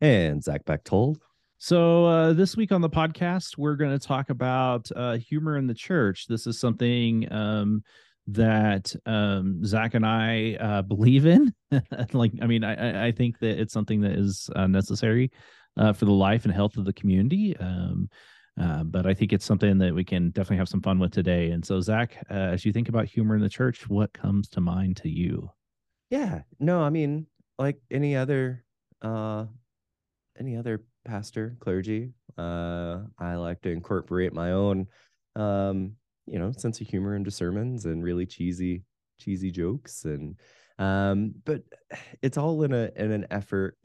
and Zach Bechtold. So uh, this week on the podcast, we're going to talk about uh, humor in the church. This is something um, that um, Zach and I uh, believe in. like, I mean, I, I think that it's something that is uh, necessary uh, for the life and health of the community. Um, uh, but I think it's something that we can definitely have some fun with today. And so, Zach, as you think about humor in the church, what comes to mind to you? Yeah, no, I mean, like any other uh any other pastor, clergy, uh I like to incorporate my own um, you know, sense of humor into sermons and really cheesy cheesy jokes and um but it's all in a in an effort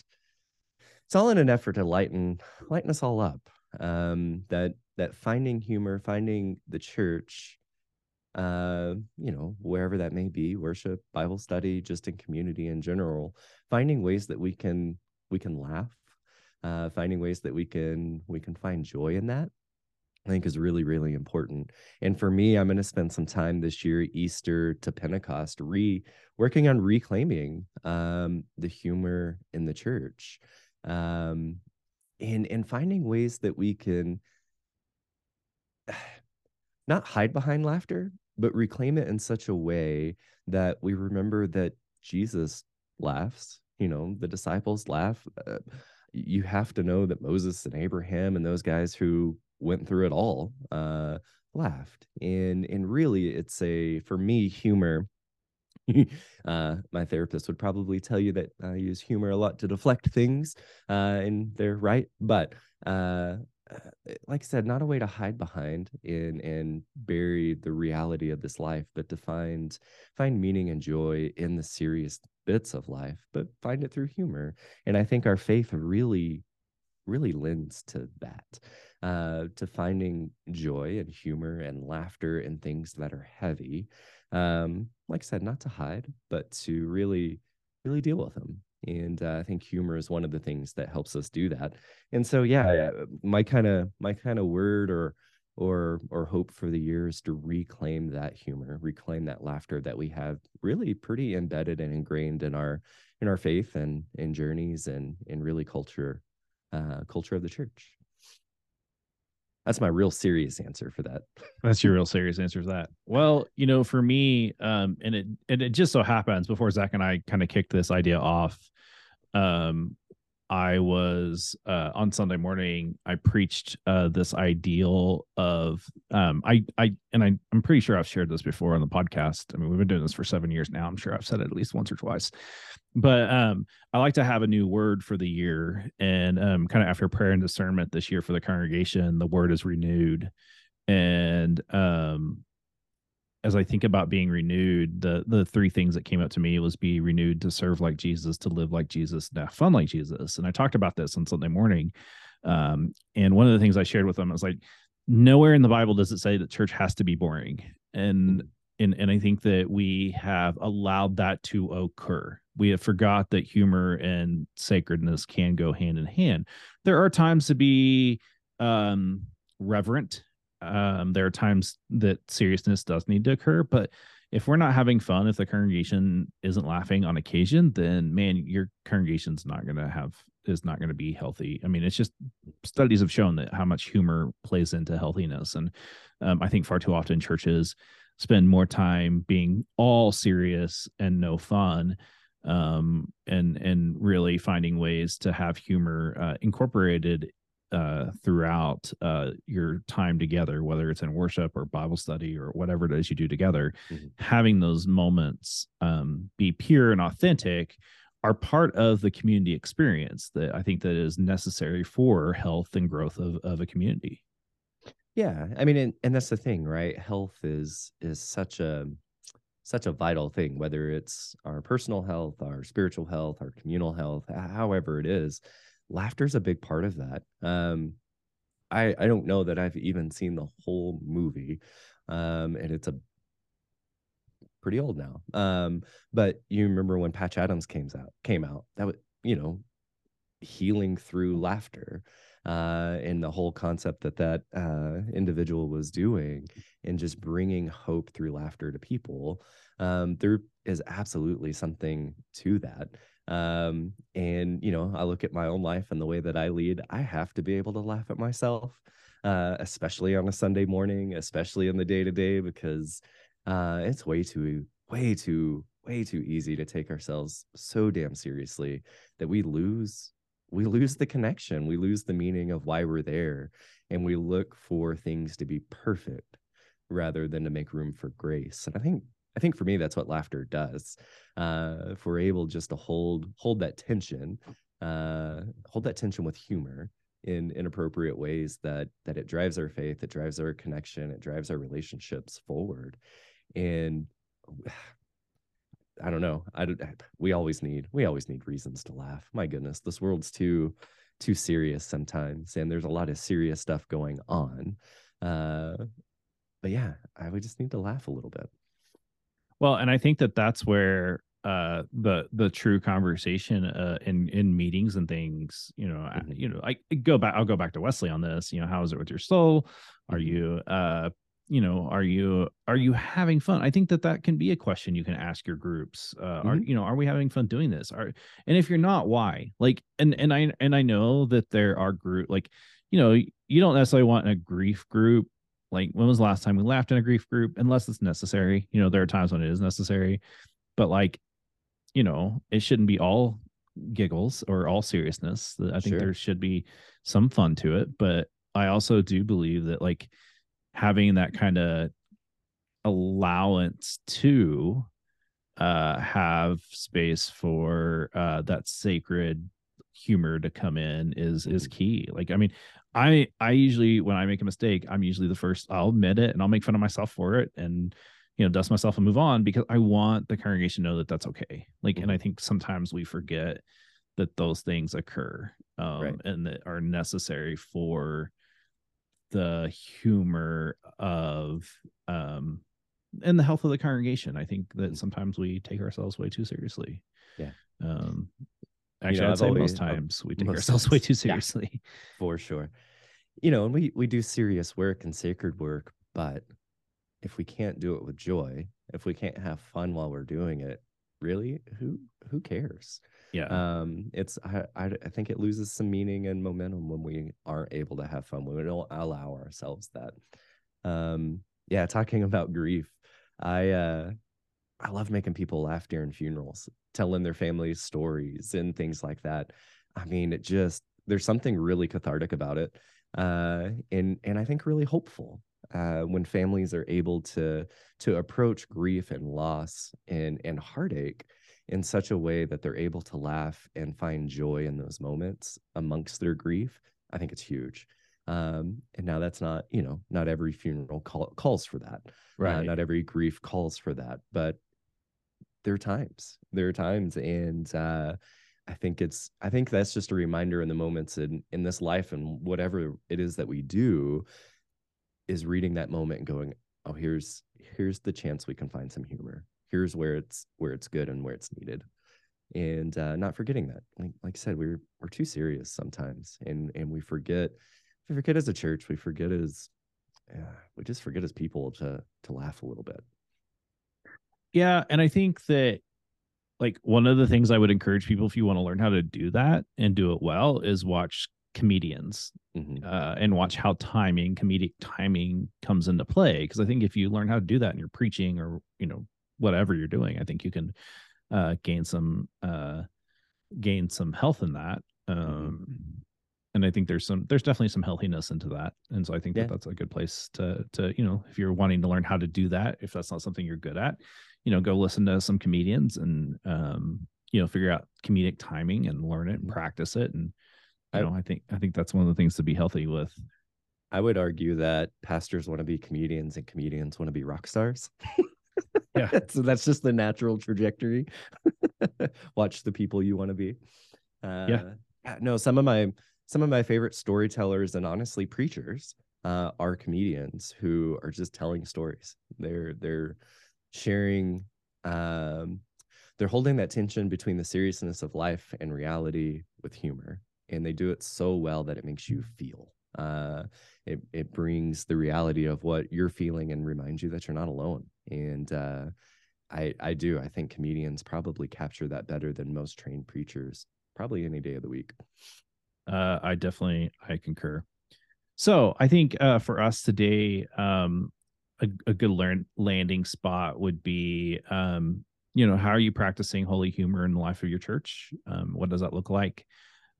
it's all in an effort to lighten lighten us all up um that that finding humor finding the church uh, you know, wherever that may be, worship, Bible study, just in community in general, finding ways that we can we can laugh, uh, finding ways that we can we can find joy in that. I think is really, really important. And for me, I'm going to spend some time this year, Easter to Pentecost, re working on reclaiming um, the humor in the church, um, and and finding ways that we can not hide behind laughter, but reclaim it in such a way that we remember that Jesus laughs. You know, the disciples laugh. Uh, you have to know that Moses and Abraham and those guys who went through it all uh, laughed. And and really, it's a for me humor. uh, my therapist would probably tell you that I use humor a lot to deflect things, uh, and they're right. But uh, like I said, not a way to hide behind and and bury the reality of this life, but to find find meaning and joy in the serious bits of life, but find it through humor. And I think our faith really, really lends to that, uh, to finding joy and humor and laughter in things that are heavy. Um, like I said, not to hide, but to really, really deal with them and uh, i think humor is one of the things that helps us do that. And so yeah my kind of my kind of word or or or hope for the year is to reclaim that humor reclaim that laughter that we have really pretty embedded and ingrained in our in our faith and in journeys and in really culture uh culture of the church. That's my real serious answer for that. That's your real serious answer for that. Well you know for me um and it and it just so happens before zach and i kind of kicked this idea off um I was uh, on Sunday morning. I preached uh, this ideal of um, I I and I I'm pretty sure I've shared this before on the podcast. I mean, we've been doing this for seven years now. I'm sure I've said it at least once or twice. But um, I like to have a new word for the year, and um, kind of after prayer and discernment this year for the congregation, the word is renewed, and um, as I think about being renewed, the the three things that came up to me was be renewed to serve like Jesus, to live like Jesus, to have fun like Jesus. And I talked about this on Sunday morning. Um, and one of the things I shared with them was like, nowhere in the Bible does it say that church has to be boring. And and and I think that we have allowed that to occur. We have forgot that humor and sacredness can go hand in hand. There are times to be um reverent um, there are times that seriousness does need to occur, but if we're not having fun, if the congregation isn't laughing on occasion, then man, your congregation's not going to have is not going to be healthy. I mean, it's just studies have shown that how much humor plays into healthiness, and um, I think far too often churches spend more time being all serious and no fun um, and and really finding ways to have humor uh, incorporated uh, throughout uh, your time together, whether it's in worship or Bible study or whatever it is you do together, mm-hmm. having those moments um, be pure and authentic are part of the community experience that I think that is necessary for health and growth of, of a community. Yeah, I mean, and, and that's the thing, right? Health is is such a such a vital thing, whether it's our personal health, our spiritual health, our communal health, however it is laughter's a big part of that. Um, I I don't know that I've even seen the whole movie, um, and it's a pretty old now. Um, but you remember when Patch Adams came out came out that was you know healing through laughter uh, and the whole concept that that uh, individual was doing and just bringing hope through laughter to people um, there is absolutely something to that um, and you know i look at my own life and the way that i lead i have to be able to laugh at myself uh, especially on a sunday morning especially in the day to day because uh, it's way too way too way too easy to take ourselves so damn seriously that we lose we lose the connection we lose the meaning of why we're there and we look for things to be perfect rather than to make room for grace. And i think i think for me that's what laughter does uh if we're able just to hold hold that tension uh hold that tension with humor in inappropriate ways that that it drives our faith it drives our connection it drives our relationships forward and I don't know. I don't, we always need we always need reasons to laugh. My goodness, this world's too too serious sometimes, and there's a lot of serious stuff going on. Uh, but yeah, I would just need to laugh a little bit. Well, and I think that that's where uh the the true conversation uh in in meetings and things you know mm-hmm. I, you know i go back i'll go back to wesley on this you know how is it with your soul are mm-hmm. you uh you know are you are you having fun i think that that can be a question you can ask your groups uh mm-hmm. are you know are we having fun doing this are and if you're not why like and and i and i know that there are group like you know you don't necessarily want a grief group like when was the last time we laughed in a grief group? Unless it's necessary. You know there are times when it is necessary. But like you know it shouldn't be all giggles or all seriousness. I think sure. there should be some fun to it. But i also do believe that like having that kind of allowance to uh have space for uh that sacred humor to come in is is mm-hmm. key. Like i mean i i usually when i make a mistake i'm usually the first i'll admit it and i'll make fun of myself for it and you know dust myself and move on because i want the congregation to know that that's okay like mm-hmm. and i think sometimes we forget that those things occur um right. and that are necessary for the humor of um and the health of the congregation. I think that mm. sometimes we take ourselves way too seriously. Yeah. Um actually you know, I'd say always, most times we take ourselves way too seriously. Yeah, for sure. You know, and we we do serious work and sacred work, but if we can't do it with joy, if we can't have fun while we're doing it, really, who who cares? Yeah. Um, it's I, I I think it loses some meaning and momentum when we aren't able to have fun when we don't allow ourselves that. Um, yeah, talking about grief, I uh I love making people laugh during funerals, telling their families stories and things like that. I mean, it just there's something really cathartic about it. Uh and and I think really hopeful uh, when families are able to to approach grief and loss and and heartache in such a way that they're able to laugh and find joy in those moments amongst their grief, I think it's huge. Um, and now that's not, you know, not every funeral call, calls for that. Uh, right. Uh, not every grief calls for that, but there are times, there are times. And, uh, I think it's, I think that's just a reminder in the moments in, in this life and whatever it is that we do is reading that moment and going, oh, here's, here's the chance we can find some humor here's where it's where it's good and where it's needed and uh, not forgetting that like like i said we're we're too serious sometimes and and we forget we forget as a church we forget as yeah, we just forget as people to to laugh a little bit yeah and i think that like one of the things i would encourage people if you want to learn how to do that and do it well is watch comedians mm-hmm. uh, and watch how timing comedic timing comes into play because i think if you learn how to do that and you're preaching or you know whatever you're doing. I think you can uh, gain some uh, gain some health in that. Mm-hmm. Um, and I think there's some there's definitely some healthiness into that. And so I think yeah. that that's a good place to to you know if you're wanting to learn how to do that, if that's not something you're good at, you know, go listen to some comedians and um, you know figure out comedic timing and learn it and mm-hmm. practice it and you know I think I think that's one of the things to be healthy with. I would argue that pastors want to be comedians and comedians want to be rock stars. yeah so that's just the natural trajectory watch the people you want to be uh, yeah Yeah, no, some of my some of my favorite storytellers and honestly preachers uh, are comedians who are just telling stories. They're they're sharing um, they're holding that tension between the seriousness of life and reality with humor and they do it so well that it makes you feel uh, it, it brings the reality of what you're feeling and reminds you that you're not alone and uh, I, I do i think comedians probably capture that better than most trained preachers probably any day of the week. Uh, i definitely i concur. So i think uh, for us today um, a, a good learn landing spot would be um, you know how are you practicing holy humor in the life of your church? Um, what does that look like?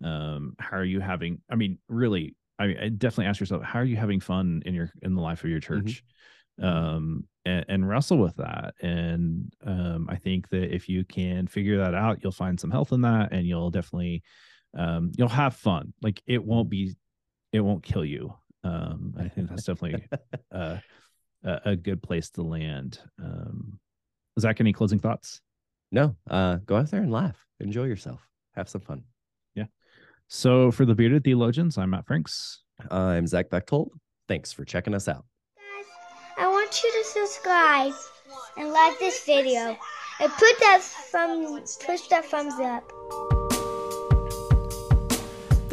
Um, how are you having i mean really I, mean, definitely ask yourself how are you having fun in your in the life of your Mm-hmm. church? Um and, and wrestle with that. And um i think that if you can figure that out you'll find some health in that and you'll definitely um you'll have fun. Like it won't be it won't kill you. Um i think that's definitely uh a, a good place to land. Um zach any closing thoughts? No uh, go out there and laugh. Enjoy yourself. Have some fun. Yeah. so for the bearded theologians i'm matt franks. I'm zach bechtold. Thanks for checking us out. Guys, I want you to subscribe and like this video. And put that thumb, push that thumbs up.